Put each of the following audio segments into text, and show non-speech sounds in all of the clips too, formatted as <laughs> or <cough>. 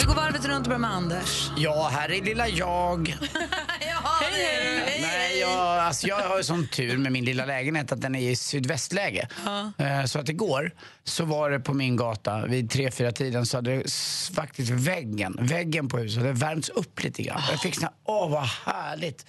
Vi går varvet runt och börjar med Anders. Ja, här är lilla jag. <laughs> hej, Nej, jag, alltså jag har ju sån tur med min lilla lägenhet att den är i sydvästläge. Eh, Så att igår så var det på min gata vid tre fyra tiden så hade det s- faktiskt väggen, väggen på huset värmts upp lite grann. Jag fick sån här, åh vad härligt.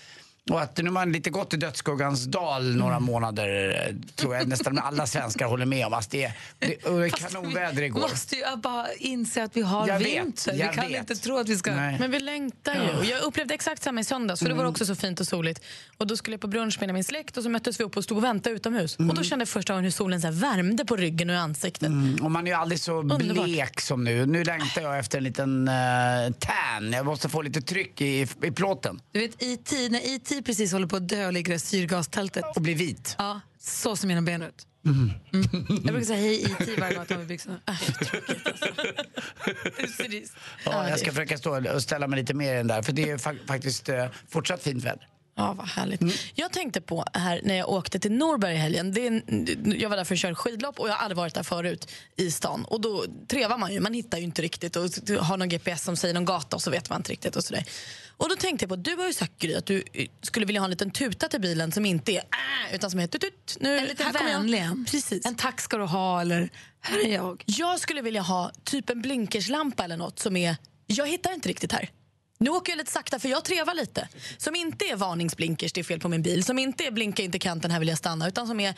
Och att nu har man lite gått i dödsskuggans dal några månader eh, tror jag nästan alla svenskar håller med om. Alltså det, det, det kanonväder igår. måste ju bara inse att vi har Jag vet, vinter. jag vi kan vet. inte tro att vi ska... Nej. Men vi längtar ju. Och jag upplevde exakt samma i söndags, för det var Mm. också så fint och soligt. Och då skulle jag på brunch med min släkt och så möttes vi upp och stod och väntade utomhus. Och då kände jag första gången hur solen så här värmde på ryggen och i ansiktet. Mm, och man är ju aldrig så Underbart. blek som nu. Nu längtar jag efter en liten uh, tan. Jag måste få lite tryck i, i plåten. Du vet, E.T. när E.T. precis håller på att dö och ligger i syrgastältet. Och bli vit. Ja, så ser mina ben ut. Mm. Mm. Jag brukar säga hej E.T. varje gång jag tar med byxorna. <laughs> Äh, alltså. Ja, jag ska försöka stå och ställa mig lite mer i den där. För det är fa- faktiskt uh, fortsatt fint väder. Ja, vad härligt. Mm. Jag tänkte på här när jag åkte till Norberg i helgen. Det är jag var där för att köra skidlopp och jag har aldrig varit där förut i stan. Och då trevar man ju, man hittar ju inte riktigt och har någon GPS som säger någon gata och så vet man inte riktigt och sådär. Och då tänkte jag på, du har ju sagt Gry att du eh, skulle vilja ha en liten tuta till bilen som inte är äh, utan som är tut, nu, En lite här kommer jag. vänlig. Precis. En tack ska du ha eller här är jag. Jag skulle vilja ha typ en blinkerslampa eller något som är, jag hittar inte riktigt här. Nu åker jag lite sakta för jag trevar lite. Som inte är varningsblinkers, det är fel på min bil. Som inte är blinka inte kanten, här vill jag stanna. Utan som är,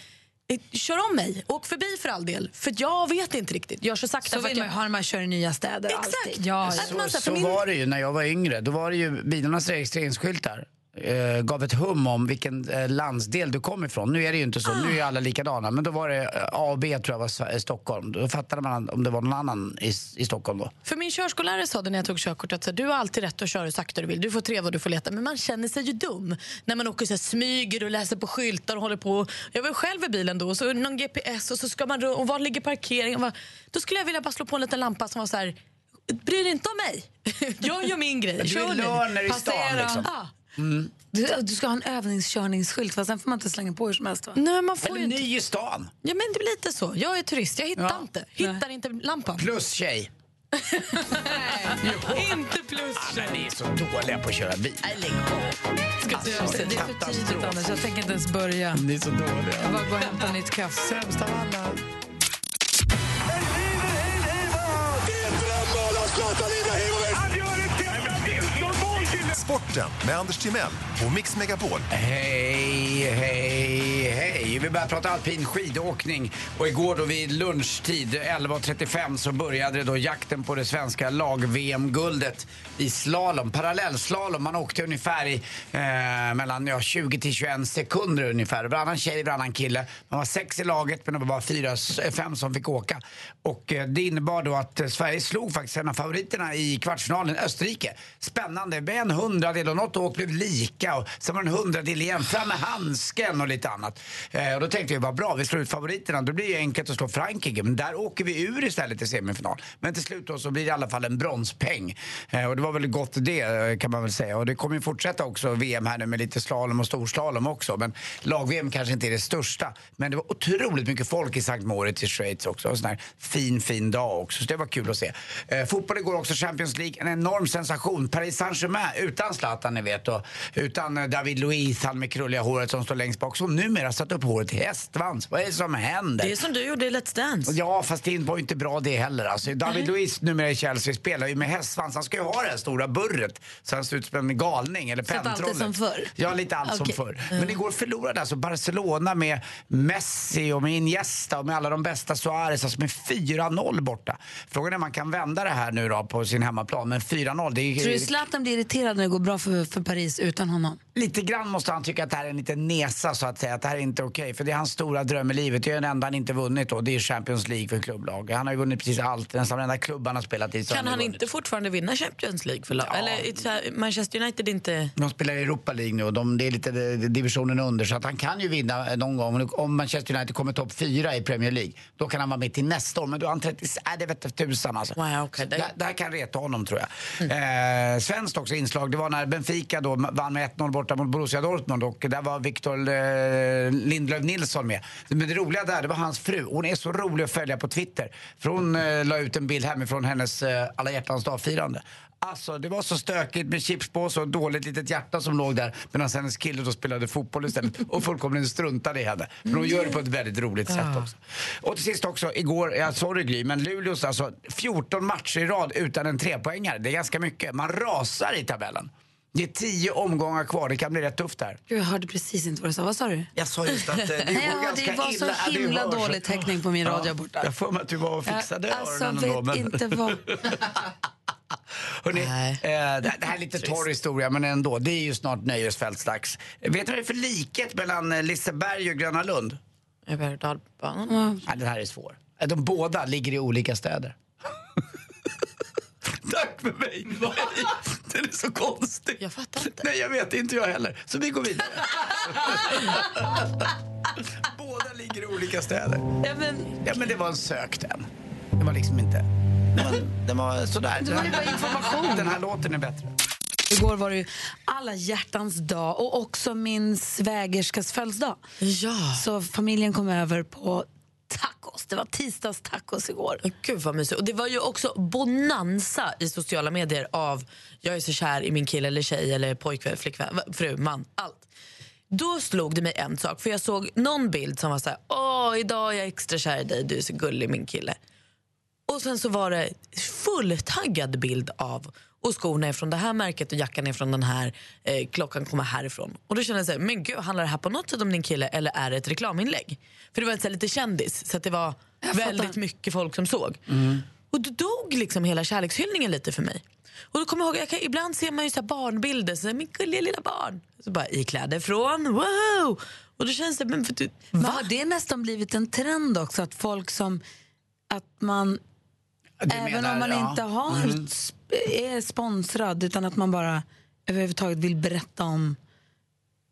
kör om mig, åk förbi för all del. För jag vet inte riktigt. Jag kör sakta Så för att vill man jag... ju ha när man kör i nya städer. Exakt. Ja, Så, så- så min- var det ju när jag var yngre. Då var det ju bilarnas registreringsskyltar. Eh, gav ett hum om vilken eh, landsdel du kom ifrån. Nu är det ju inte så, nu är ju alla likadana. Men då var det eh, A och B tror jag var eh, Stockholm. Då fattade man om det var någon annan i, i Stockholm då. För min körskollärare sa det när jag tog körkort att så, du har alltid rätt att köra hur sakta du vill. Du får treva och du får leta. Men man känner sig ju dum när man åker så här, smyger och läser på skyltar och håller på. Jag var själv i bilen då och så någon GPS och så ska man och var ligger parkeringen? Var... Då skulle jag vilja bara slå på en liten lampa som var så här Bry dig inte om mig. <laughs> Jag gör min grej. Du är ni. learner i stan liksom. Du, du ska ha en övningskörningsskylt fast sen får man inte slänga på hur som helst va? Nej, man får Eller ju inte. ny i stan. Ja, men det blir lite så. Jag är turist, jag hittar Ja. inte. Hittar inte lampan. Plus tjej. Inte plus. Men ni är så dåliga på att köra bil. Nej, lägg av. Ska du, Alltså, det är för tidigt Anders, jag tänker inte ens börja. Ni är så dåliga. Jag bara gå och hämta nytt kaffe. Sämst av alla. Sporten med Anders Timell och Mix Megapol. Hej, hej, hej. Vi börjar prata alpin skidåkning. Och igår då vid lunchtid 11.35 så började det då jakten på det svenska lag-VM-guldet i slalom. Parallellslalom. Man åkte ungefär i eh, mellan ja, 20 till 21 sekunder ungefär. Varannan tjej, varannan kille. Man var sex i laget men det var bara fyra, eh, fem som fick åka. Och eh, det innebar då att eh, Sverige slog faktiskt en av favoriterna i kvartsfinalen, Österrike. Spännande. Med en hundradel och något åk blev lika och sen var det en hundradel igen. Fram med handsken och lite annat. Eh, och då tänkte vi, vad bra, vi slår ut favoriterna. Då blir det enkelt att slå Frankrike. Men där åker vi ur istället i semifinal. Men till slut då så blir det i alla fall en bronspeng. Eh, och det var väl gott det eh, kan man väl säga. Och det kommer ju fortsätta också VM här nu med lite slalom och storslalom också. Men lag-VM kanske inte är det största. Men det var otroligt mycket folk i Sankt Moritz i Schweiz också. En sån här fin, fin dag också. Så det var kul att se. Eh, fotboll igår också, Champions League. En enorm sensation. Paris Saint-Germain utan Zlatan ni vet och utan eh, David Luiz, han med krulliga håret som står längst bak. Som numera satt upp håret i hästsvans. Vad är det som händer? Det är som du gjorde i Let's Dance. Ja, fast det var ju inte bra det heller. Alltså, David Luiz numera i Chelsea spelar ju med hästsvans. Han ska ju ha det här stora burret så han ser ut som en galning eller Så att allt är pentrollet. som förr? Ja, lite allt som Okej. förr. Men igår förlorade alltså Barcelona med Messi och med Iniesta och med alla de bästa Suarez, alltså med 4-0 borta. Frågan är om man kan vända det här nu då på sin hemmaplan, men 4-0 det är Tror du Zlatan blir irriterad när det går bra för, för Paris utan honom? Lite grann måste han tycka att det här är en liten nesa så att säga, att det här är inte okej. För det är hans stora dröm i livet. Det är den enda han inte vunnit då, det är Champions League för klubblag. Han har ju vunnit precis allt, nästan varenda klubb han har spelat i. Kan han vunnit. inte fortfarande vinna Champions League för lag? Ja. Eller här, Manchester United inte... De spelar i Europa League nu och de, det är lite divisionen under så att han kan ju vinna någon gång. Om Manchester United kommer topp fyra i Premier League då kan han vara med till nästa år. Men då är han 30, äh, det vet tusan alltså. Wow, okay. det, det här kan reta honom tror jag. Eh, svenskt också inslag, det var när Benfica då vann med 1-0 borta mot Borussia Dortmund och där var Victor eh, Lindelöf Nilsson med. Men det roliga där, det var hans fru. Hon är så rolig att följa på Twitter. För hon eh, la ut en bild hemifrån hennes eh, alla hjärtans dag-firande. Alltså det var så stökigt med chipspåse och ett dåligt litet hjärta som låg där medan hennes kille då spelade fotboll istället <laughs> och fullkomligen struntade i henne. Men hon gör det på ett väldigt roligt sätt också. Och till sist också, igår, ja, sorry Gry, men Luleås alltså 14 matcher i rad utan en trepoängare. Det är ganska mycket. Man rasar i tabellen. Det är tio omgångar kvar, det kan bli rätt tufft. Gud, jag hörde precis inte vad du sa. Vad sa du? Jag sa just att eh, det <laughs> går Nej, ja, ganska det var illa. så Ja, himla hörs. dålig täckning på min radio Ja, borta. Jag får mig att du var och fixade Jag- alltså, öronen vet ändå. Men... inte vad... <laughs> Hörrni, Nej. eh, det, det här är lite torr historia men ändå. Det är ju snart nöjesfältsdags. Vet du vad det är för likhet mellan eh, Liseberg och Gröna Lund? Över dalbanan? Ja, den här är svår. De båda ligger i olika städer. För mig! <laughs> Nej, Den är så konstig. Jag fattar inte. Nej, jag vet inte jag heller. Så vi går vidare. <laughs> båda ligger i olika städer. Ja, men, Ja, men det var en sök den. Det var liksom inte... Det var, det var sådär. Det var ju bara information. Den här låten är bättre. Igår var det ju alla hjärtans dag och också min svägerskas födelsedag. ja. Så familjen kom över på tacos. Det var tisdagstacos igår. Gud vad mysigt. Och det var ju också bonanza i sociala medier av jag är så kär i min kille eller tjej eller pojkvän, flickvän, fru, man, allt. Då slog det mig en sak, för jag såg någon bild som var så här, åh idag är jag extra kär i dig, du är så gullig min kille. Och sen så var det fulltaggad bild av och skorna är från det här märket och jackan är från den här, eh, klockan kommer härifrån. Och då kände jag så här, men gud handlar det här på något sätt om din kille eller är det ett reklaminlägg? För det var så här, lite kändis så att det var Jag väldigt fattar. mycket folk som såg. Och då dog liksom hela kärlekshyllningen lite för mig. Och då kommer jag ihåg, jag kan, ibland ser man ju så här barnbilder, så här, min gulliga lilla barn. Så bara, i kläder från, wow! Och då känns det, men för du, Men va? har det nästan blivit en trend också att folk som att man även menar, om man ja. Mm. inte har sp- är sponsrad utan att man bara överhuvudtaget vill berätta om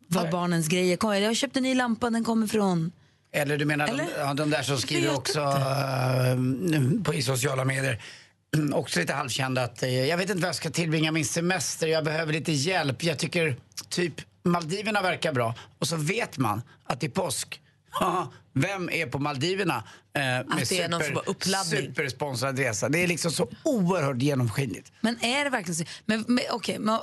var barnens grejer kommer. Jag har köpt en ny lampa, den kommer från... Eller du menar de, Eller? ja, de där som skriver också uh, på, i sociala medier. <clears throat> också lite halvkända att eh, jag vet inte vad jag ska tillbringa min semester, jag behöver lite hjälp. Jag tycker typ Maldiverna verkar bra. Och så vet man att det är påsk. Vem är på Maldiverna eh, med det är någon som har uppladdning. supersponsrad resa? Det är liksom så oerhört genomskinligt. Men är det verkligen så? Men, men, okej, men,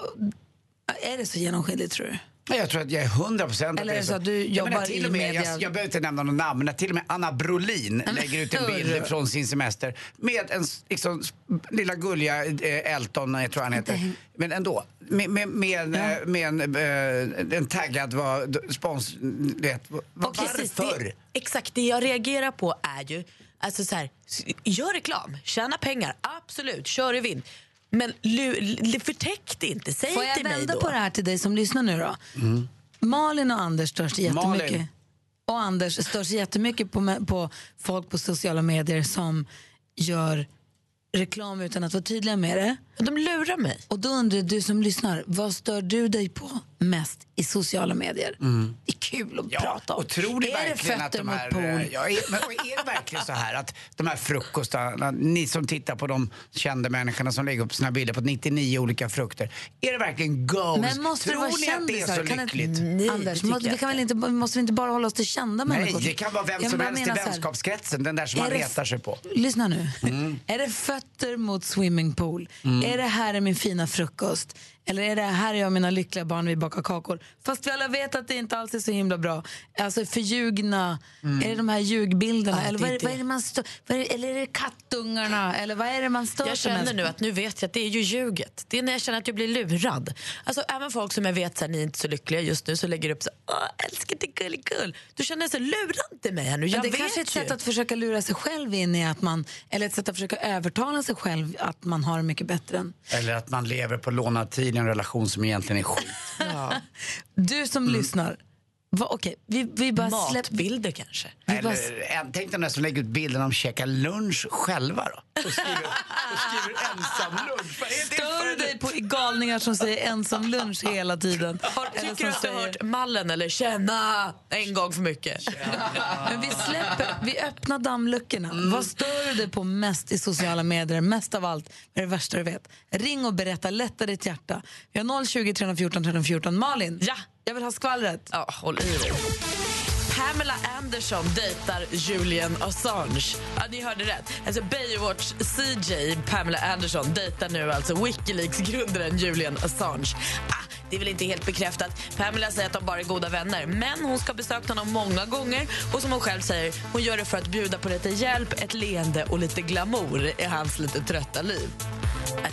är det så genomskinligt tror du? Jag tror att jag är hundra procent Eller är det så att du jobbar till i och med, media? Jag, jag behöver inte nämna något namn, när till och med Anna Brolin <laughs> lägger ut en bild från sin semester med en liksom, lilla gulliga eh, Elton, jag tror han heter. Men ändå, med, med, med, en, eh, med en, eh, en taggad vad, d- spons... Vet, vad, Precis, varför? det, exakt, det jag reagerar på är ju, alltså så här, gör reklam, tjäna pengar, absolut, kör i vind. Men förtäck det inte, säg Får jag till vända på det här till dig som lyssnar nu då? Malin och Anders störs jättemycket. Malin. Och Anders störs jättemycket på, på folk på sociala medier som gör reklam utan att vara tydliga med det. De lurar mig. Och då undrar du som lyssnar, vad stör du dig på mest i sociala medier? Det är kul att prata om. Och tror ni är det verkligen fötter att de mot här, pool? eh, ja, är, men, är det verkligen så här att de här frukostarna, ni som tittar på de kända människorna som lägger upp sina bilder på 99 olika frukter, är det verkligen goals? Men måste tror det vara ni att det är kändisar? så Kan det- lyckligt? Nej, Anders, det må, tycker vi kan väl inte. måste vi inte bara hålla oss till kända Nej, människor? det kan vara vem Jag som helst i vänskapskretsen, den där som man det- retar sig på. Lyssna nu. Mm. Är det fötter mot swimmingpool? Är det här är min fina frukost? Eller är det här är jag och mina lyckliga barn vi bakar kakor? Fast vi alla vet att det inte alls är så himla bra. Alltså förljugna, är det de här ljugbilderna? Ja, eller det vad är är, vad är det. det man stör, vad är det, eller är det kattungarna? Eller vad är det man stör Jag känner nu att nu vet jag att det är ju ljuget. Det är när jag känner att jag blir lurad. Alltså även folk som jag vet att ni är inte så lyckliga just nu så lägger upp så Åh, älskar dig gulligull. Då känner så lura inte mig här nu. Jag Men det vet kanske är ett ju. sätt att försöka lura sig själv in i att man, eller ett sätt att försöka övertala sig själv att man har det mycket bättre än. Eller att man lever på lånad tid i en relation som egentligen är skit. Du som lyssnar, va, okej, vi, vi bara släpp... Matbilder kanske. Vi bara, Eller en, tänk dig som lägger ut bilder när de käkar lunch själva då. Och skriver, och skriver ensam lunch. Vad är det du dig på galningar som säger ensam lunch hela tiden? Har, tycker du att du har hört mallen eller känna en gång för mycket? Men vi släpper, vi öppnar dammluckorna. Mm. Vad stör du dig på mest i sociala medier? Mest av allt, vad är det värsta du vet? Ring och berätta, lätta ditt hjärta. Vi har 020 314 314. Malin, Ja. jag vill ha skvallret. Ja, håll i dig. Pamela Anderson dejtar Julian Assange. Ja, ni hörde rätt. Alltså Baywatch CJ Pamela Anderson dejtar nu alltså Wikileaks-grundaren Julian Assange. Ah, det är väl inte helt bekräftat. Pamela säger att de bara är goda vänner. Men hon ska ha besökt honom många gånger och som hon själv säger, hon gör det för att bjuda på lite hjälp, ett leende och lite glamour i hans lite trötta liv.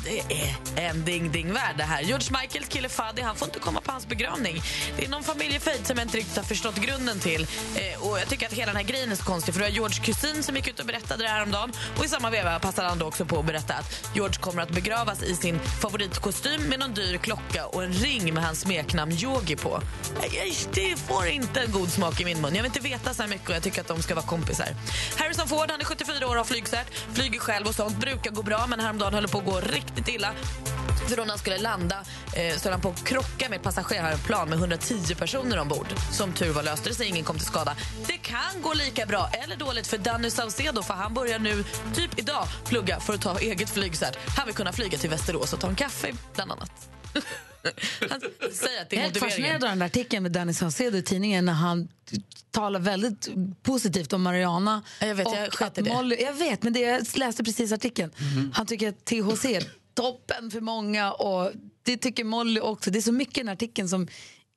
Det är en ding-ding-värld det här. George Michaels kille Fadi han får inte komma på hans begravning. Det är någon familjefejd som jag inte riktigt har förstått grunden till. Eh, och jag tycker att hela den här grejen är så konstig. För du har George kusin som gick ut och berättade det här om dagen. Och i samma veva passade han då också på att berätta att George kommer att begravas i sin favoritkostym med någon dyr klocka och en ring med hans smeknamn Yogi på. Det får inte en god smak i min mun. Jag vill inte veta så här mycket och jag tycker att de ska vara kompisar. Harrison Ford han är 74 år och har flygcert. Flyger själv och sånt brukar gå bra men häromdagen höll det på att gå riktigt illa. För då när han skulle landa eh, så höll han på att krocka med ett passagerarplan med 110 personer ombord. Som tur var löste det sig, ingen kom till skada. Det kan gå lika bra eller dåligt för Danny Saucedo för han börjar nu, typ idag, plugga för att ta eget flygcert. Han vill kunna flyga till Västerås och ta en kaffe, bland annat. <laughs> han säger att det Jag är helt motiveringen. fascinerad av den där artikeln med Danny Saucedo i tidningen när han talar väldigt positivt om Mariana. Ja, jag vet, och jag att det. Molly, jag vet, men det, jag läste precis artikeln. Han tycker att THC är toppen för många och det tycker Molly också. Det är så mycket i den artikeln som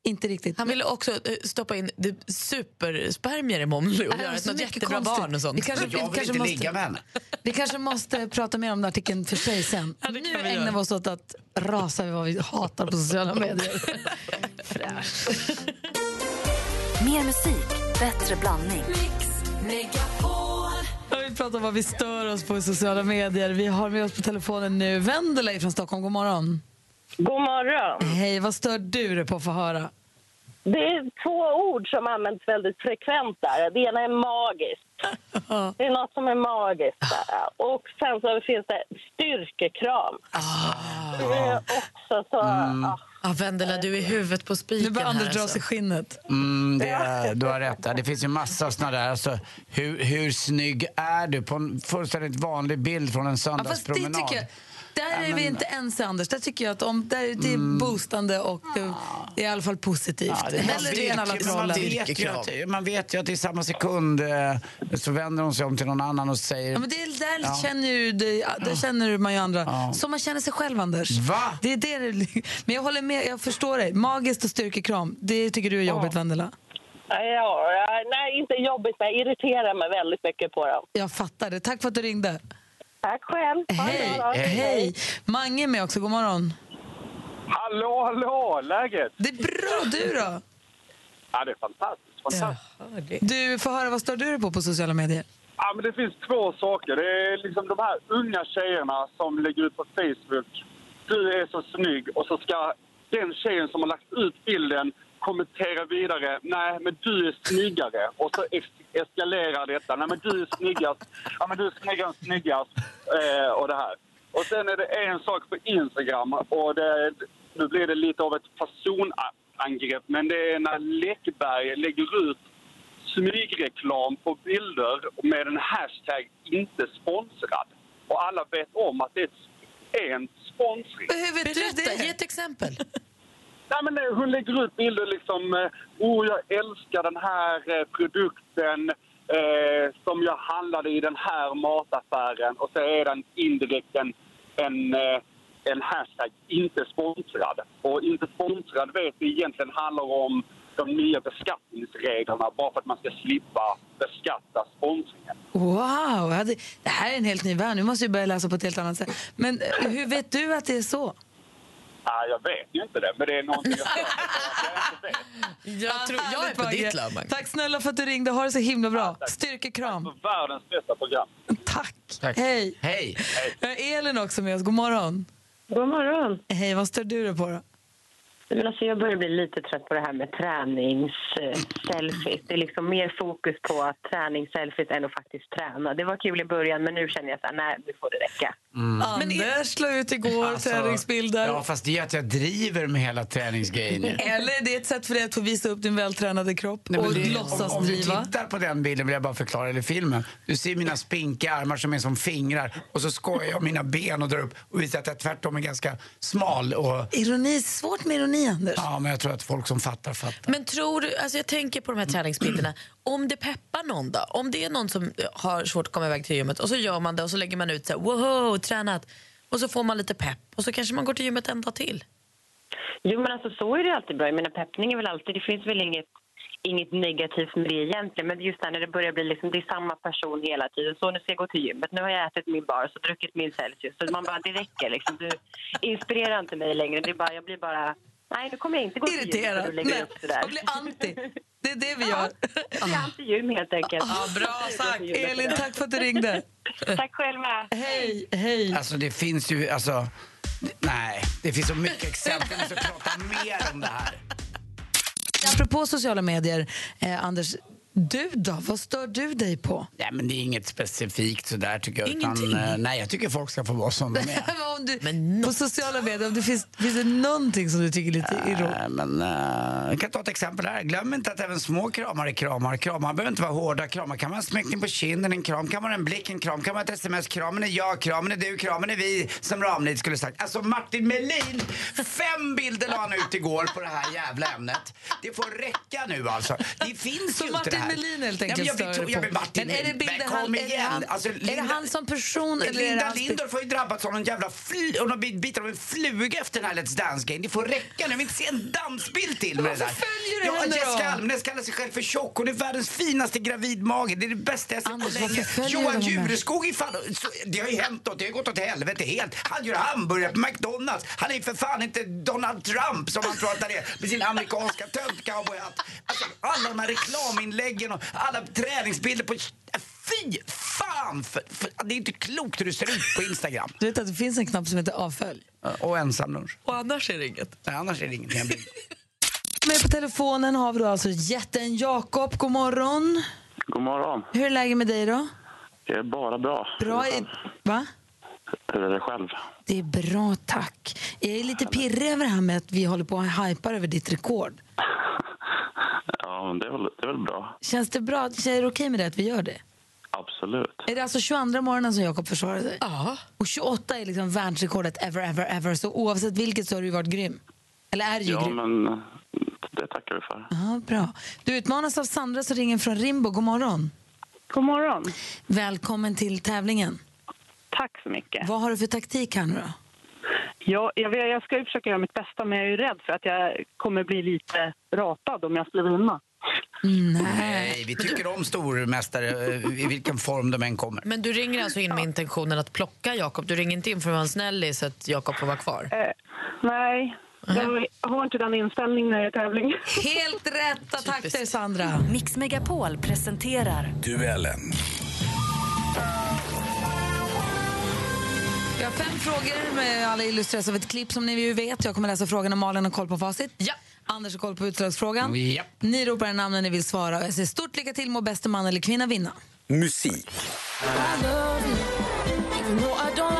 inte riktigt... Han ville också eh, stoppa in superspermier i Molly och göra så ett något jättebra konstigt. barn och sånt. Vi kanske, vi Jag vill kanske inte måste, ligga med henne. Vi kanske måste prata mer om den artikeln för sig sen. Ja, nu vi ägnar göra. vi oss åt att rasa över vad vi hatar på sociala medier. <laughs> Fräscht. Mer musik, bättre blandning. Jag vill prata om vad vi stör oss på i sociala medier. Vi har med oss på telefonen nu Vendela från Stockholm. God morgon. God morgon. Hej, vad stör du dig på att få höra? Det är två ord som används väldigt frekvent där. Det ena är magiskt. Det är något som är magiskt där. Och sen så finns det styrkekram. Det är också så... ah. Ja, Vendela, du är huvudet på spiken Nu börjar Anders dra alltså. sig skinnet. Mm, det är, du har rätt. Det finns ju massa såna där. Alltså, hur, hur snygg är du på en fullständigt vanlig bild från en Ja, fast det söndagspromenad? tycker jag, där är Ja, vi Mm. inte ense, Anders. Där tycker jag att om, där, det är boostande och det, är i alla fall positivt. Ja, det- man vet alla ju- man vet ju att- Man vet ju att i samma sekund eh, så vänder hon sig om till någon annan och säger... Ja, men det är, där, Ja. känner ju, det, där känner man ju andra. Som man känner sig själv, Anders. Va? Det är det, <laughs> men jag håller med, jag förstår dig. Magiskt och styrkekram, det tycker du är jobbigt, Vendela. Ja, ja, nej, inte jobbigt, men jag irriterar mig väldigt mycket på dem. Jag fattar det. Tack för att du ringde. Tack själv. Hej. Hej. Mange är med också. God morgon. Hallå, hallå! Läget? Det är bra. Du då? Ja, det är fantastiskt. fantastiskt. Du får höra, vad står du dig på på sociala medier? Ja, men det finns två saker. Det är liksom de här unga tjejerna som lägger ut på Facebook. Du är så snygg och så ska den tjejen som har lagt ut bilden kommentera vidare. Nej, men du är snyggare. Och så eskalerar detta. Nej, men du är snyggast. Ja, men du är snyggare än snyggast. Eh, och det här. Och sen är det en sak på Instagram och det, nu blir det lite av ett personangrepp. Men det är när Läckberg lägger ut smygreklam på bilder med en hashtag inte sponsrad. Och alla vet om att det är en sponsring. Hur vet Berätta, du det? ge ett exempel. Nej, men nej, hon lägger ut bilder liksom... Eh, oh, jag älskar den här eh, produkten eh, som jag handlade i den här mataffären. Och så är den indirekt en, en, eh, en hashtag inte sponsrad. Och inte sponsrad vet vi egentligen handlar om de nya beskattningsreglerna bara för att man ska slippa beskatta sponsringen. Wow, det här är en helt ny värld. Nu måste vi börja läsa på ett helt annat sätt. Men eh, hur vet du att det är så? Nej, jag vet ju inte det, men det är någonting jag att jag inte vet. Jag, tror, jag är på ditt lag. Tack snälla för att du ringde. Ha det så himla bra. tack. Styrkekram. Så Världens bästa program. Tack. Tack. Hej. Hej! Jag har Elin också med oss. God morgon. God morgon. Hej, vad stör du dig på då? Men alltså jag börjar bli lite trött på det här med träningsselfies. Det är liksom mer fokus på träningsselfies än att faktiskt träna. Det var kul i början, men nu känner jag så här, nej, nu får det räcka. Anders la ut igår Alltså, träningsbilder. Ja, fast det är att jag driver med hela träningsgrejen. <laughs> Eller det är ett sätt för dig att få visa upp din vältränade kropp Nej, och det- låtsas om, om du driva. tittar på den bilden vill jag bara förklara, eller filmen. Du ser mina spinkiga armar som är som fingrar och så skojar jag mina ben och drar upp och visar att jag tvärtom är ganska smal. Och, Ironi, svårt med ironi, Anders. ja, men jag tror att folk som fattar fattar. Men tror du, alltså jag tänker på de här träningsbilderna, om det peppar någon då? Om det är någon som har svårt att komma iväg till gymmet och så gör man det och så lägger man ut så här, wow, tränat och så får man lite pepp och så kanske man går till gymmet en dag till. Jo, men alltså så är det alltid bra. Jag menar, peppning är väl alltid... Det finns väl inget, inget negativt med det egentligen. Men just där när det börjar bli liksom, det är samma person hela tiden. Så nu ska jag gå till gymmet. Nu har jag ätit min bars och druckit min Celsius. Så man bara, det räcker liksom. Du inspirerar inte mig längre. Det är bara, jag blir bara... Nej, nu kommer jag inte gå till gymmet. Irriterad. lägger Nej, jag blir anti. Det är det vi gör. Jag är anti-gym helt enkelt. Ja, bra sagt. Elin, tack för att du ringde. <laughs> Tack själva. Hej, hej. Alltså det finns ju, alltså, nej, det finns så mycket exempel. Vi ska prata mer om det här. Apropå sociala medier, eh, Anders, du då? Vad stör du dig på? Nej, men det är inget specifikt sådär tycker jag. Ingenting? Utan, eh, nej, jag tycker folk ska få vara som de är. <laughs> om du, på sociala medier, om det finns, finns det någonting som du tycker är lite? Nej, men, uh, jag kan ta ett exempel här. Glöm inte att även små kramar är kramar. Kramar behöver inte vara hårda kramar. kan vara en smäckning på kinden, en kram. kan vara en blick, en kram. kan vara ett sms. Kramen är jag, kramen är du, kramen är vi, som Ramlid skulle sagt. Alltså Martin Melin, fem bilder la han ut igår på det här jävla ämnet. Det får räcka nu alltså. Det finns Så ju inte Martin det här. Melin helt enkelt ja, men jag, dig vet, ja, på. men Martin Men är det kom han- är igen. han- alltså, är det han som person eller är det Linda Lindorff har ju drabbats av en jävla fl- någon bit, bit av en fluga efter den här Let's Dance-grejen. Det får räcka nu. Jag vill inte se en dansbild till med det där. Följer du ja, henne då? Almenäs kallar sig själv för tjock. Hon är världens finaste gravidmage. Det är det bästa jag sett på länge. Johan? Jureskog är fan... Så, det har ju hänt något. Det har gått åt helvete helt. Han gör hamburgare på McDonalds. Han är ju för fan inte Donald Trump som han tror att han är med sin amerikanska tönt-cowboyhatt. Alltså, alla de här reklaminläggen och alla träningsbilder på... Fy fan! För, för, det är inte klokt hur du ser ut på Instagram. Du vet att det finns en knapp som heter avfölj? Och ensamlunch. Och annars är det inget. Nej, annars är det blir... <laughs> Med på telefonen har vi då alltså jätten Jakob. God morgon. God morgon. Hur är läget med dig då? Det är bara bra. Bra i... Va? Hur är det själv? Det är bra, tack. Jag är lite pirrig över det här med att vi håller på att hypar över ditt rekord. <laughs> Ja, men det är väl, det är väl bra. Känns det bra? Är det okej med det att vi gör det? Absolut. Är det alltså 22 morgonen som Jakob försvarar sig? Ja. Och 28 är liksom världsrekordet ever, ever, ever. Så oavsett vilket så har du varit grym. Eller är du ju Ja, grym? men det tackar vi för. Ja, bra. Du utmanas av Sandra som ringer från Rimbo. God morgon. God morgon. Välkommen till tävlingen. Tack så mycket. Vad har du för taktik här nu då? Ja, jag, vet- jag ska ju försöka göra mitt bästa, men jag är ju rädd för att jag kommer bli lite ratad om jag skulle vinna. Nej, vi tycker om stormästare eh, i vilken form de än kommer. Men du ringer alltså in med intentionen att plocka Jakob? Du ringer inte in för att vara snällig så att Jakob får vara kvar? Eh, nej, jag har inte den inställningen när jag är tävling. Helt rätt attacker, Sandra. Mix Megapol presenterar Duellen. Vi har fem frågor med alla illustreras av ett klipp som ni ju vet. Jag kommer läsa frågorna, Malin har koll på facit. Ja. Anders har koll på utslagsfrågan. Japp. Ni ropar en namn när ni vill svara. Jag säger stort lycka till, må bästa man eller kvinna vinna. Musik. Duon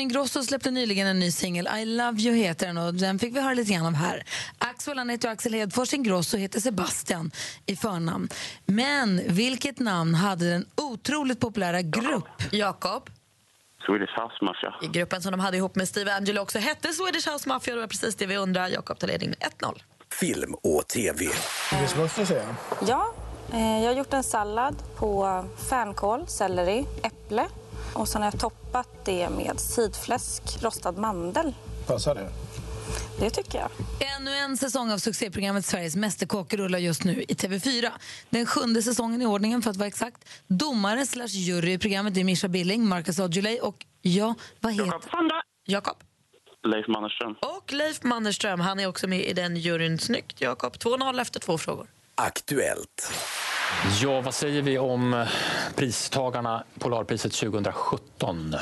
Ingrosso släppte nyligen en ny singel. I love you heter den och den fick vi höra lite grann av här. Axel han heter Axel Hedfors, Ingrosso heter Sebastian i förnamn. Men vilket namn hade den otroligt populära grupp? Jakob, Swedish House Mafia. i gruppen som de hade ihop med Steve Angelo också hette Swedish House Mafia. Det var precis det vi undrar. Jakob tar ledning med 1-0. Film och TV. Ja, eh, jag har gjort en sallad på fänkål, selleri, äpple och sen har jag toppat det med sidfläsk, rostad mandel. Passar det? Det tycker jag. Ännu en säsong av succéprogrammet Sveriges Mästerkock rullar just nu i TV4. Den sjunde säsongen i ordningen för att vara exakt. Domare slash jury i programmet är Mischa Billing, Marcus Aujalay och ja, vad heter... Sandra! Jakob. Leif Mannerström. Och Leif Mannerström, han är också med i den juryn. Snyggt Jakob. 2-0 efter två frågor. Aktuellt. Ja, vad säger vi om eh, pristagarna Polarpriset 2017?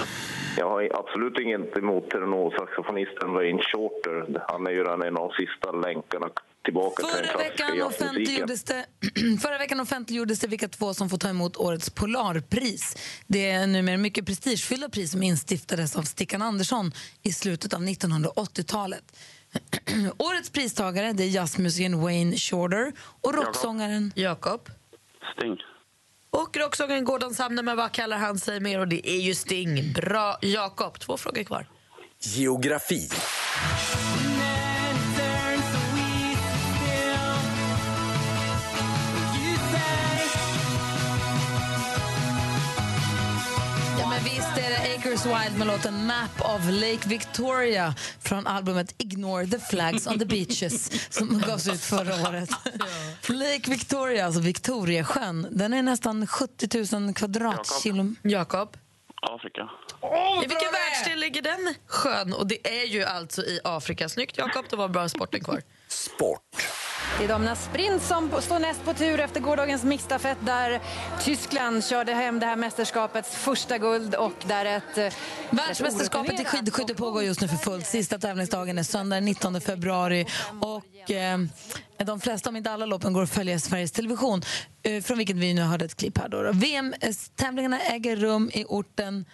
Jag har absolut inget emot tenorsaxofonisten Wayne Shorter. Han är ju den en av de sista länkarna tillbaka till den Förra veckan, offentliggjordes det, <clears throat> förra veckan offentliggjordes det vilka två som får ta emot årets Polarpris. Det är numera mycket prestigefyllda pris som instiftades av Stickan Andersson i slutet av 1980-talet. <clears throat> årets pristagare det är jazzmusikern Wayne Shorter och rocksångaren Jakob. Sting. Och rocksångaren Gordon Sumner, men vad kallar han sig mer? Och det är ju Sting. Bra, Jakob. Två frågor kvar. Geografi. Acres Wild med låten Map of Lake Victoria från albumet Ignore the Flags on the Beaches <laughs> som gavs ut förra året. Lake Victoria, alltså Victoriasjön, den är nästan 70 000 kvadratkilometer. Jakob. Afrika. I vilken världsdel ligger den sjön? Och det är ju alltså i Afrika. Snyggt, Jakob. Det var bra sporten kvar. Sport. Det är damernas sprint som står näst på tur efter gårdagens mixstafett där Tyskland körde hem det här mästerskapets första guld och där ett... eh, Världsmästerskapet i skidskytte pågår just nu för fullt. Sista tävlingsdagen är söndag den 19 februari. Och, eh, de flesta, om inte alla loppen, går att följa i Sveriges Television eh, från vilket vi nu hörde ett klipp här. Då. VM-tävlingarna äger rum i orten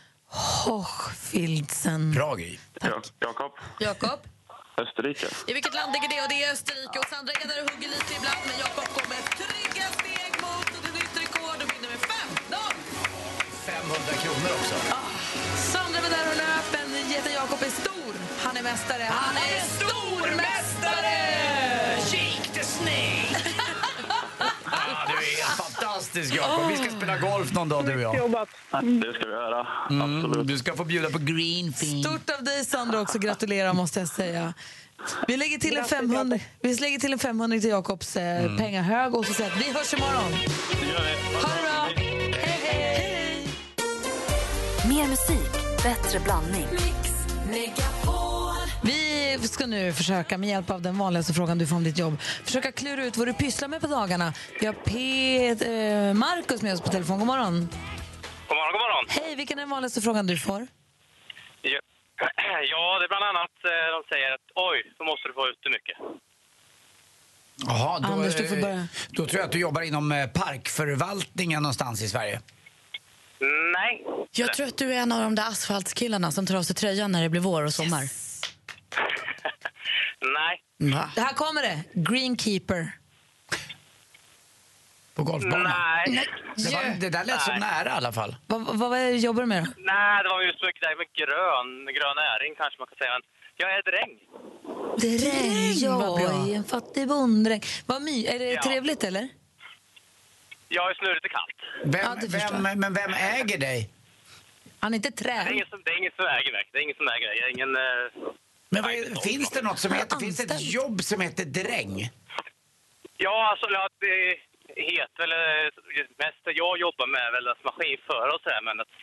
Hochfilzen. Bra grej. Ja, Jakob. Jakob. Österrike. I vilket land ligger det? Och det är Österrike. Och Sandra är där och hugger lite ibland, men Jakob går med trygga steg mot ett nytt rekord och vinner med 15! 500 kronor också. Sandra var där och löp, men jätten Jakob är stor. Han är mästare. Han är stormästare! Shake fantastisk, Jakob. Vi ska spela golf någon dag, du och jag. Det ska vi göra. Mm, du ska få bjuda på greenfin. Stort av dig, Sandra, också. Gratulerar, måste jag säga. Vi lägger till en 500, vi lägger till en 500 till Jakobs eh, pengahög och så säger att vi hörs imorgon. Det gör vi. Ha det bra! Hej, hej! Mer musik, bättre blandning. Vi ska nu försöka med hjälp av den vanligaste frågan du får om ditt jobb försöka klura ut vad du pysslar med på dagarna. Vi har Pet, eh, Markus med oss på telefon. God morgon. God morgon, god morgon. Hej, vilken är den vanligaste frågan du får? Ja, <clears throat> ja, det är bland annat eh, de säger att oj, så måste du få ut det mycket. Jaha, då, Anders, du får eh, börja. då tror jag att du jobbar inom eh, parkförvaltningen någonstans i Sverige. Nej. Jag tror att du är en av de där asfaltskillarna som tar av sig tröjan när det blir vår och sommar. Nej. Det här kommer det. Greenkeeper. På golfbanan? Nej. Det, var, det där lät så Nej. nära i alla fall. Vad, det du jobbar du med då? Nej, det var just mycket där med grön, grön näring kanske man kan säga. Men jag är dräng. Dräng, är en fattig bonddräng. Vad my, är det Ja. trevligt eller? Jag är snurrigt kallt. Vem, Ja, det vem, men vem äger dig? Han är inte Det är trä. ingen som, det är ingen som äger mig. Det är ingen som äger mig. Jag är ingen... Eh, Men vad är, finns det något som heter, finns det ett jobb som heter dräng? ja, alltså ja, det heter väl... eh, Mest jag jobbar med väl att maskinföra och sådär, men att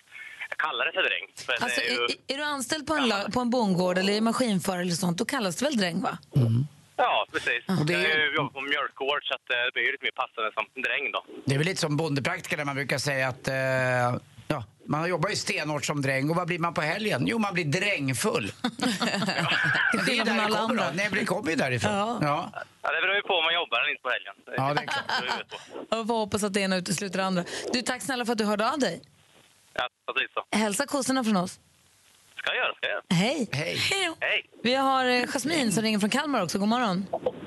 jag kallar det för dräng. För det Alltså, är ju, är, är du anställd på en, la- på en bondgård eller är maskinförare eller sånt, då kallas det väl dräng va? ja, precis. Och det är- Jag jobbar på mjölkgård så att eh, det blir ju lite mer passande som dräng då. Det är väl lite som bondepraktiker där man brukar säga att eh, ja, man jobbar ju stenhårt som dräng och vad blir man på helgen? Jo, man blir drängfull. <laughs> det är från där det alla kommer andra. då. Nej, det kommer ju därifrån. Ja. Ja. Ja, det beror ju på om man jobbar eller inte på helgen. Ja, det är klart. Ju. Jag får hoppas att det ena utesluter det andra. Du, tack snälla för att du hörde av dig. Ja, precis så. Hälsa kossorna från oss. Ska jag göra, ska jag göra. Hej. Hej. Hej! Vi har eh, Jasmin som ringer från Kalmar också. God morgon.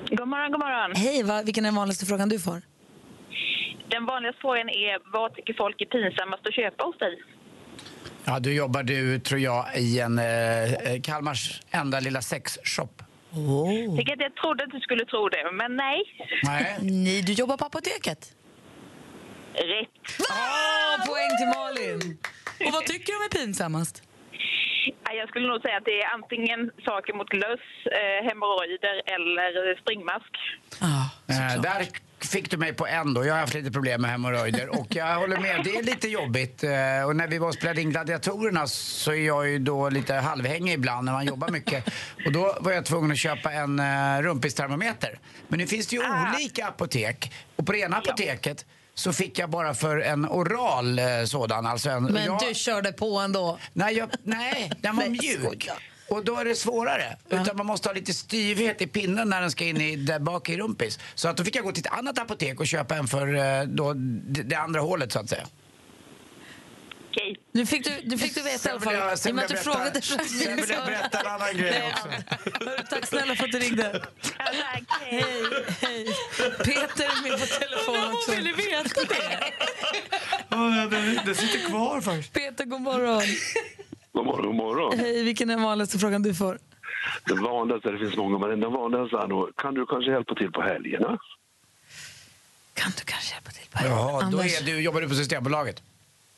God morgon, god morgon. Hej, va, vilken är den vanligaste frågan du får? Den vanligaste frågan är vad tycker folk är pinsammast att köpa hos dig? Ja, du jobbar du, tror jag, i en eh, Kalmars enda lilla sexshop. Oh. Tänk att jag trodde att du skulle tro det, men nej. Nej. Nej, du jobbar på apoteket. Rätt. Ah, poäng till Malin. Och vad tycker du är pinsammast? Ja, Jag skulle nog säga att det är antingen saker mot löss, eh, hemorrojder eller springmask. Ja, Eh, där fick du mig på en då. Jag har haft lite problem med hemorrojder och jag håller med, det är lite jobbigt. Eh, Och när vi var och spelade in Gladiatorerna så är jag ju då lite halvhängig ibland när man jobbar mycket. Och då var jag tvungen att köpa en uh, rumpistermometer. Men nu finns det ju olika apotek och på det ena apoteket så fick jag bara för en oral eh, sådan. Alltså en, Men jag, du körde på ändå. Nej, jag, nej den var mjuk. Och då är det svårare. Utan man måste ha lite styvhet i pinnen när den ska in i, där bak i rumpis. Så att då fick jag gå till ett annat apotek och köpa en för eh, då, det, det andra hålet så att säga. Nu fick du, du fick du veta i alla fall. jag- sen I och med att vill du jag berätta- frågade sen vill jag berätta en annan grej också. Tack snälla för att du ringde. Hej, hej. Peter är med på telefon också. Hon ville veta det. det sitter kvar först. Peter, god morgon. God morgon, god morgon. Hej, vilken är den vanligaste frågan du får? Den vanligaste, det finns många, men den vanligaste är nog, kan du kanske hjälpa till på helgerna? Kan du kanske hjälpa till på Jaha, då är du, jobbar du på Systembolaget?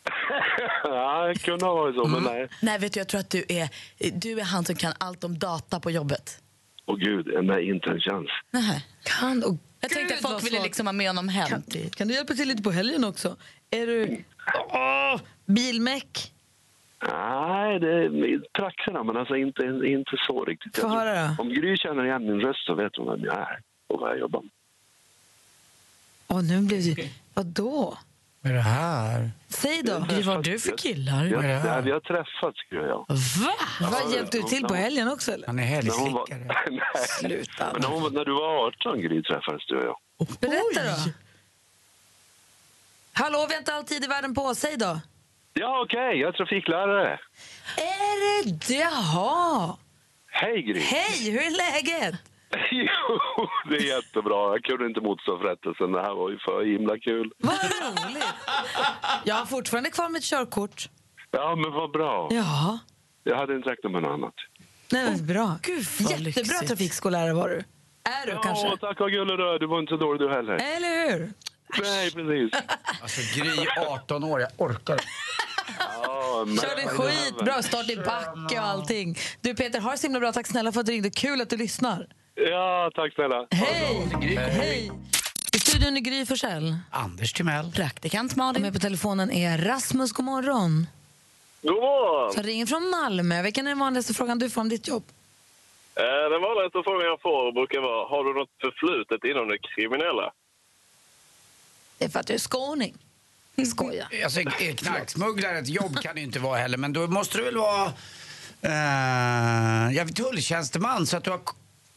<laughs> ja, det kunde ha varit så, men nej. Nej, vet du, jag tror att du är, du är han som kan allt om data på jobbet. Åh gud, nej, inte en chans. Nej. Kan, och Jag tänkte att folk ville liksom ha med honom hem. Kan, kan du hjälpa till lite på helgen också? Är du... Åh, bilmäck? Nej, det är trakterna, men alltså inte, inte så riktigt. Få höra då. Om Gry känner igen min röst så vet hon vem jag är och vad jag jobbar med. Åh, nu blev det... Vadå? Vad är det här? Säg då. Gud, vad har du för killar? Har, Vad är det här? nej, vi har träffats, Gry och jag. Va? Vad Ja, hjälpte du till på helgen också eller? Han är var, helgslickare. <laughs> nej, Sluta. men när, hon, var- när du var 18, Gry, träffades du och jag. Berätta då. Hallå, vi har inte all tid i världen på oss. Säg då. Ja, okej, jag är trafiklärare. Är det? Jaha. Hej, Gry. Hej, hur är läget? <laughs> Jo, det är jättebra. Jag kunde inte motstå frestelsen. Det här var ju för himla kul. Vad roligt. Jag har fortfarande kvar mitt körkort. Ja, men vad bra. Ja. Jag hade inte räknat med något annat. Nej, men bra. Gud, vad Jättebra lyxigt. trafikskollärare var du. Är du kanske? Åh, tack vad gullig du är. Du var inte så dålig du heller. Eller hur? Nej, precis. <laughs> Alltså Gry, 18 år, jag orkar Ja, men- Körde skitbra, start i backe och allting. Du Peter, ha det så himla bra. Tack snälla för att du ringde. Kul att du lyssnar. Ja, tack snälla. Hej! Hej! I studion är Gry Forssell. Anders Timell. Praktikant Malin. med på telefonen är Rasmus. God morgon. God morgon! Som ringer från Malmö. Vilken är den vanligaste frågan du får om ditt jobb? Eh, Den vanligaste frågan jag får brukar vara, har du något förflutet inom det kriminella? Det är för att du är skåning. Skoja. Alltså, är knarksmugglare ett jobb kan det ju inte vara heller, men då måste du väl vara uh, jag vet, tulltjänsteman så att du har,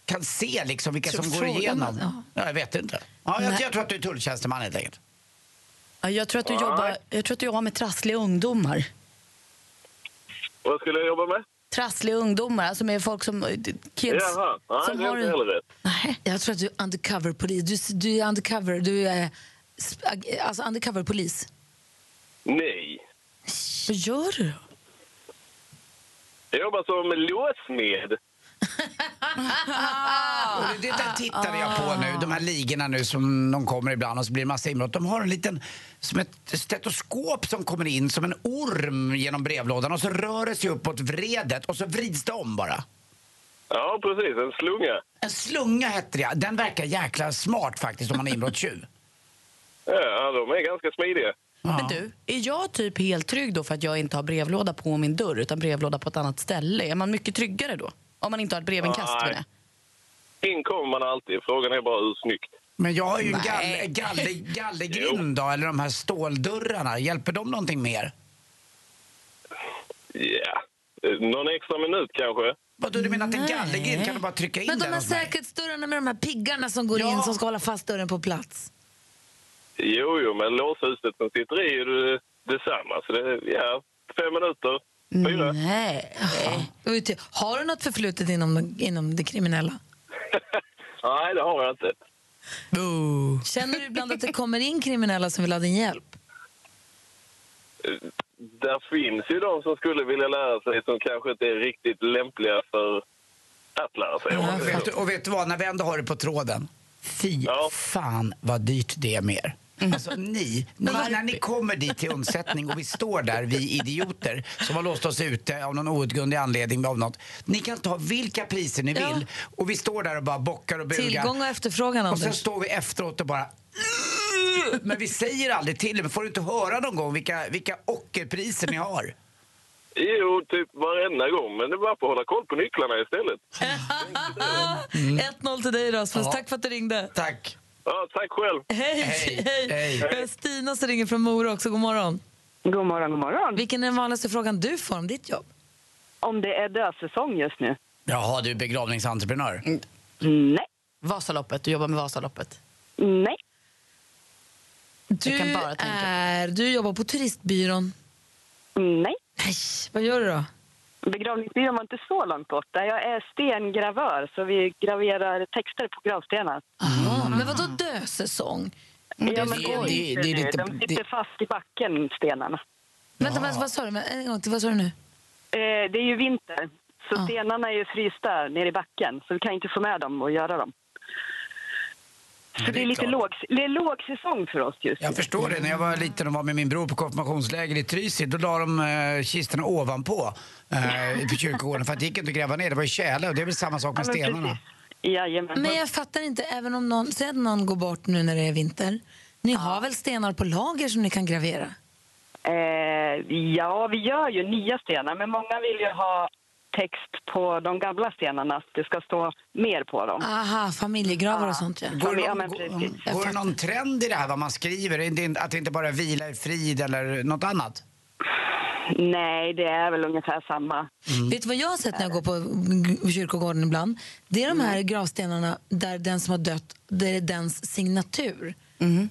kan se liksom vilka som går igenom. ja. Ja. jag vet inte. Ja, jag, jag tror att du är tulltjänsteman helt enkelt. Ja, jag, tror att du jobbar, jag tror att du jobbar med trassliga ungdomar. Vad skulle jag jobba med? Trassliga ungdomar, alltså med folk som... Kids. Jaha, nej, som det är har inte en- heller rätt. Nej, jag tror att du är undercover-polis. Du, du är undercover. Du är alltså undercover-polis. Nej. Vad gör du då? Jag jobbar som låsmed. Det där tittade jag på nu, de här ligorna nu som de kommer ibland och så blir det massa inbrott. De har en liten, som ett stetoskop som kommer in som en orm genom brevlådan och så rör det sig uppåt vredet och så vrids det om bara. Ja, precis. En slunga. En slunga hette det, den verkar jäkla smart faktiskt om man är inbrottstjuv. Ja, de är ganska smidiga. Men du, är jag typ helt trygg då för att jag inte har brevlåda på min dörr utan brevlåda på ett annat ställe? Är man mycket tryggare då? Om man inte har ett brevinkast Nej. det? In kommer man alltid. Frågan är bara hur snyggt. Men jag har ju Nej. galler, gallergrind då, eller de här ståldörrarna. Hjälper de någonting mer? Ja. Eh, Någon extra minut kanske? Vadå, du menar att en gallergrind kan du bara trycka in Men de här säkerhetsdörrarna med de här piggarna som går in som ska hålla fast dörren på plats. Jo, jo, men låshuset som sitter i är det detsamma. Så det, ja, fem minuter. Fyra. Nej. Ty- Har du något förflutet inom, inom det kriminella? <laughs> Nej, det har jag inte. Känner du ibland att det kommer in kriminella som vill ha din hjälp? Där finns ju de som skulle vilja lära sig som kanske inte är riktigt lämpliga för att lära sig. man Och vet, du- och vet du vad, när vi ändå har det på tråden. Fy fan vad dyrt det är med er. Alltså ni, ni när ni kommer dit till undsättning och vi står där, vi idioter som har låst oss ute av någon outgrundlig anledning av något. Ni kan ta vilka priser ni vill och vi står där och bara bockar och bugar. Tillgång och efterfrågan, Och sen Anders. står vi efteråt och bara, Men vi säger aldrig till men får du inte höra någon gång vilka, vilka ockerpriser ni har? Jo, typ varenda gång. Men det är bara för att hålla koll på nycklarna istället. <laughs> 1-0 till dig Rasmus. Ja. Tack för att du ringde. Tack. Ja, tack själv. Hej! Hej. <laughs> Hej. Hej. Vi har Stina som ringer från Mora också. God morgon. God morgon, god morgon. Vilken är den vanligaste frågan du får om ditt jobb? Om det är dödsäsong just nu? Jaha, du är begravningsentreprenör? Nej. Vasaloppet, du jobbar med Vasaloppet. Nej. Du, kan bara tänka. är, du jobbar på turistbyrån. Nej. Nej. Vad gör du då? Begravningsbyrån var inte så långt borta. Jag är stengravör, så vi graverar texter på gravstenar. Aha, Men vadå dösäsong? Ja, men det, det- det är lite- de sitter fast i backen, stenarna. Vänta, vänta, vad sa du? Men En gång till, vad sa du nu? Eh, det är ju vinter, så stenarna är ju frysta nere i backen, så vi kan inte få med dem och göra dem. Så det är lite låg, det är lågsäsong för oss just nu. Jag förstår det. När jag var liten och var med min bror på konfirmationsläger i Trysil, då la de eh, kistorna ovanpå eh, på kyrkogården för att det gick inte att gräva ner. Det var ju tjäle och det är väl samma sak med Ja, men stenarna. Jajamän. Men jag fattar inte, även om någon, säg att någon går bort nu när det är vinter. Ni har väl stenar på lager som ni kan gravera? Eh, ja, vi gör ju nya stenar, men många vill ju ha text på de gamla stenarna, att det ska stå mer på dem. Aha, familjegravar och sånt ja. Går det, Ja, någon, men precis. går, går det någon trend i det här vad man skriver? Är det Att det inte bara är vila i frid eller något annat? Nej, det är väl ungefär samma. Vet du vad jag har sett när jag går på kyrkogården ibland? Det är de här gravstenarna där den som har dött, det är dens signatur.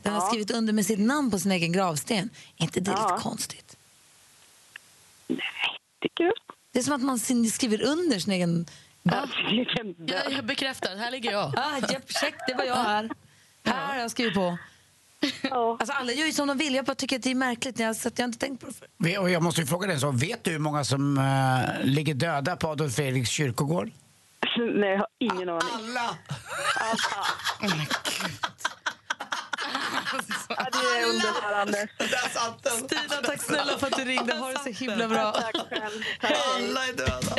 Den har skrivit under med sitt namn på sin egen gravsten. Är inte det lite konstigt? tycker du? Det är som att man skriver under sin egen... Va? Jag, jag bekräftar, här ligger jag. Ah, japp, check, det var jag här. Här har jag skrivit på. Alltså, alla gör ju som de vill. Jag bara tycker att det är märkligt. Jag, så att jag har inte tänkt på det förr. Jag måste ju fråga dig, så vet du hur många som eh, ligger döda på Adolf Fredriks kyrkogård? Nej, jag har ingen aning. Alla! <laughs> Ja, det är underbart, Stina, tack snälla för att du ringde. Ha det så himla bra. Tack själv. Alla är döda.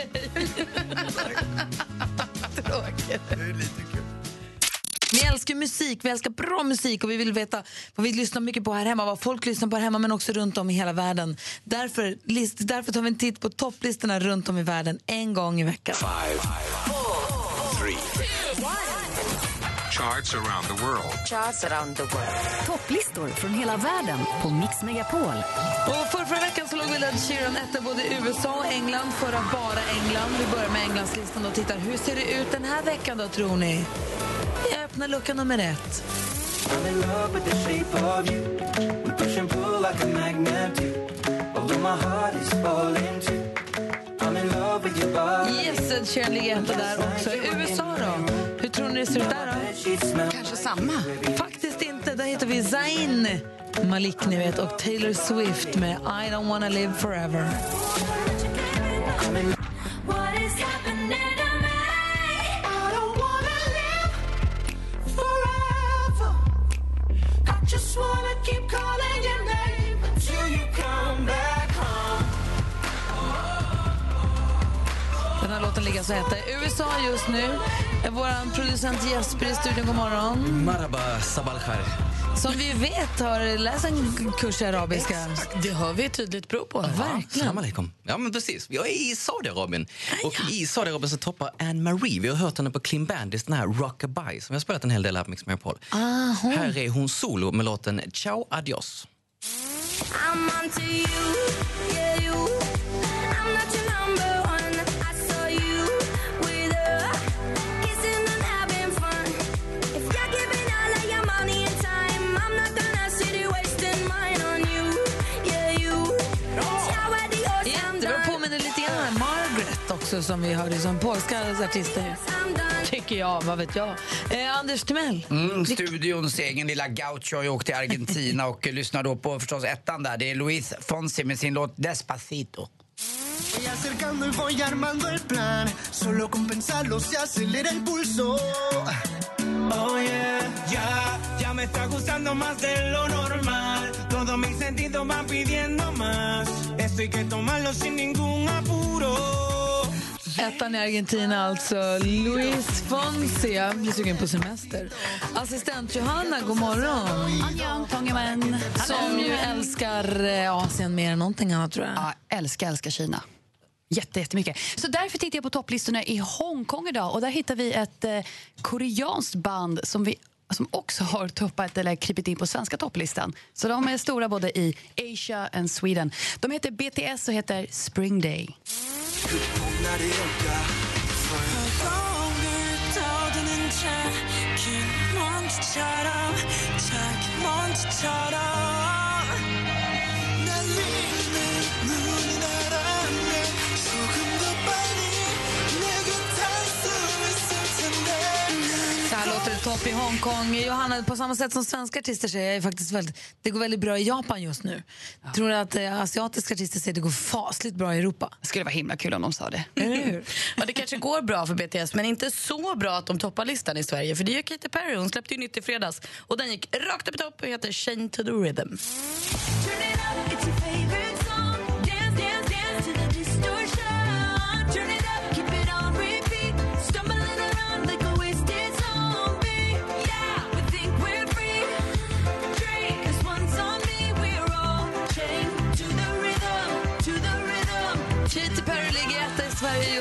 Vi älskar musik, vi älskar bra musik och vi vill veta vad vi lyssnar mycket på här hemma, vad folk lyssnar på här hemma men också runt om i hela världen. Därför, list, därför tar vi en titt på topplistorna runt om i världen en gång i veckan. Three. Charts around the world. Charts around the world. Topplistor från hela världen på Mix Megapol. Och för förra veckan så låg väl Ed Sheeran etta både i USA och England, förra bara England. Vi börjar med Englandslistan och tittar. Hur ser det ut den här veckan då, tror ni? Vi öppnar lucka nummer ett. I'm in love with the shape of you. We push and pull like a magnet do. Although my heart is falling too. I'm in love with your body. Yes, Ed Sheeran ligger etta där också. USA då? Hur tror ni det ser ut där då? Kanske samma. Faktiskt inte. Där hittar vi Zayn Malik ni vet, och Taylor Swift med I don't wanna live forever. Låten ligger alltså etta i USA just nu. Vår producent Jesper i studion, god morgon. Marhaba, sabal khair. Som vi vet har läst en kurs i arabiska. Det har vi ett tydligt prov på. Verkligen. Ja, men precis. Jag är i Saudiarabien. Och i Saudiarabien så toppar Anne Marie. Vi har hört henne på Clean Bandits, den här Rockabye som vi har spelat en hel del här på Mix Megapol. Aha. Här är hon solo med låten Ciao Adios. I'm onto you, yeah you. Som vi hörde som polska artister. Tycker jag, vad vet jag. Eh, Anders Timell. Mm, studions egen lilla gaucho har ju åkt till Argentina och <laughs> lyssnar då på förstås ettan där. Det är Luis Fonsi med sin låt Despacito. Voy acercando y voy armando el plan. Solo con pensarlo se acelera el pulso. Oh yeah, ya, ya me está gustando más de lo normal. Todos mis sentidos van pidiendo más. Esto hay que tomarlo sin ningún apuro. Ettan i Argentina alltså. Luis Fonsi. Jag blir sugen på semester. Assistent Johanna, god morgon. Som ju älskar eh, Asien mer än någonting annat tror jag. Ja, älskar, älskar Kina. Jätte, jättemycket. Så därför tittar jag på topplistorna i Hongkong idag. Och där hittar vi ett eh, koreanskt band som vi som också har toppat eller krypit in på svenska topplistan. Så de är stora både i Asia och Sweden. De heter BTS och heter Spring Day. Topp i Hongkong. Johanna, på samma sätt som svenska artister säger jag faktiskt väldigt, det går väldigt bra i Japan just nu. Tror du att eh, asiatiska artister säger att det går fasligt bra i Europa? Det skulle vara himla kul om de sa det. <laughs> Ja, det kanske går bra för BTS, men inte så bra att de toppar listan i Sverige. För det gör Katy Perry. Hon släppte ju nytt i fredags. Och den gick rakt upp i topp och heter Chain to the Rhythm. Katy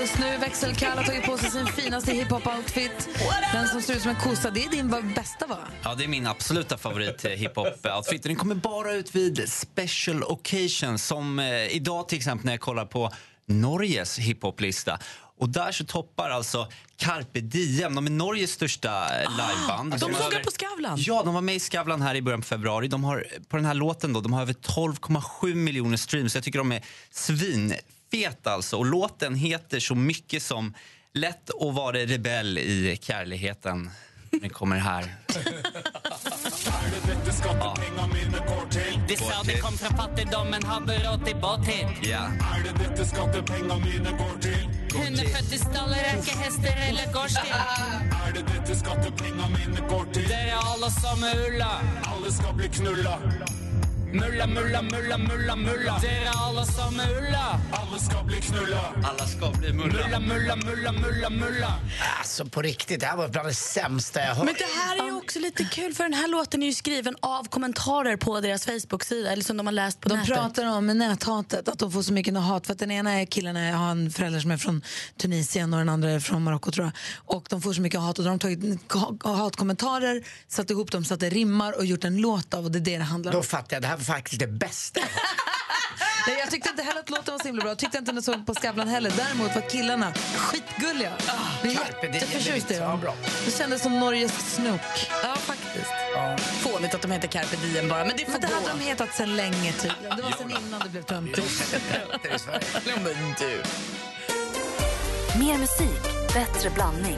just nu. Växelkall har tagit på sig sin finaste hiphop-outfit. Den som ser ut som en kossa. Det är din bästa, va? Ja, det är min absoluta favorit eh, hiphop-outfit. Den kommer bara ut vid special occasions som eh, idag till exempel när jag kollar på Norges hiphop-lista. Och där så toppar alltså Carpe Diem, de är Norges största eh, liveband. Ah, de har såg över- på Skavlan. Ja, de var med i Skavlan här i början på februari. De har, på den här låten då, de har över 12,7 miljoner streams. Jag tycker de är svinfeta alltså. Och låten heter så mycket som Lätt att vara rebell i kärligheten. Den kommer här. Ja. De sa de kom fra fattigdommen, hadde råd til båttur. Ja. Er det dette skattepengene mine går til? Hundefødte staller er ikke hester eller gårdstid. Er det dette skattepengene mine går til? Dere er alle samme ulla. Alle skal bli knulla. Mulla, mulla, mulla, mulla, mulla. Dere er alle samme ulla. Alle skal bli knulla. Alla ska bli Mulla, mulla, mulla, mulla, mulla. Alltså på riktigt, det här var bland det sämsta jag hört. Men det här är ju också lite kul för den här låten är ju skriven av kommentarer på deras Facebook-sida eller som de har läst på De nätet. pratar om näthatet, att de får så mycket hat. För att den ena är killen är, har en förälder som är från Tunisien och den andra är från Marocko tror jag. Och de får så mycket hat och då har de tagit ha- hatkommentarer, satt ihop dem så att det rimmar och gjort en låt av och det är det det handlar om. Då fattar jag, det här faktiskt det bästa. <laughs> Nej, jag tyckte inte heller att låten var så himla bra. Jag tyckte inte den såg på Skavlan heller. Däremot var killarna skitgulliga. Det är Carpe Diem, jätteförtjust i ja, dem. bra. Det kändes som Norges Snook. Ja, faktiskt. Fånigt att de heter Carpe Diem bara, men det får Men det hade de hetat sen länge tydligen. Det var sen innan det blev töntigt. <laughs> men du. Mer musik, bättre blandning.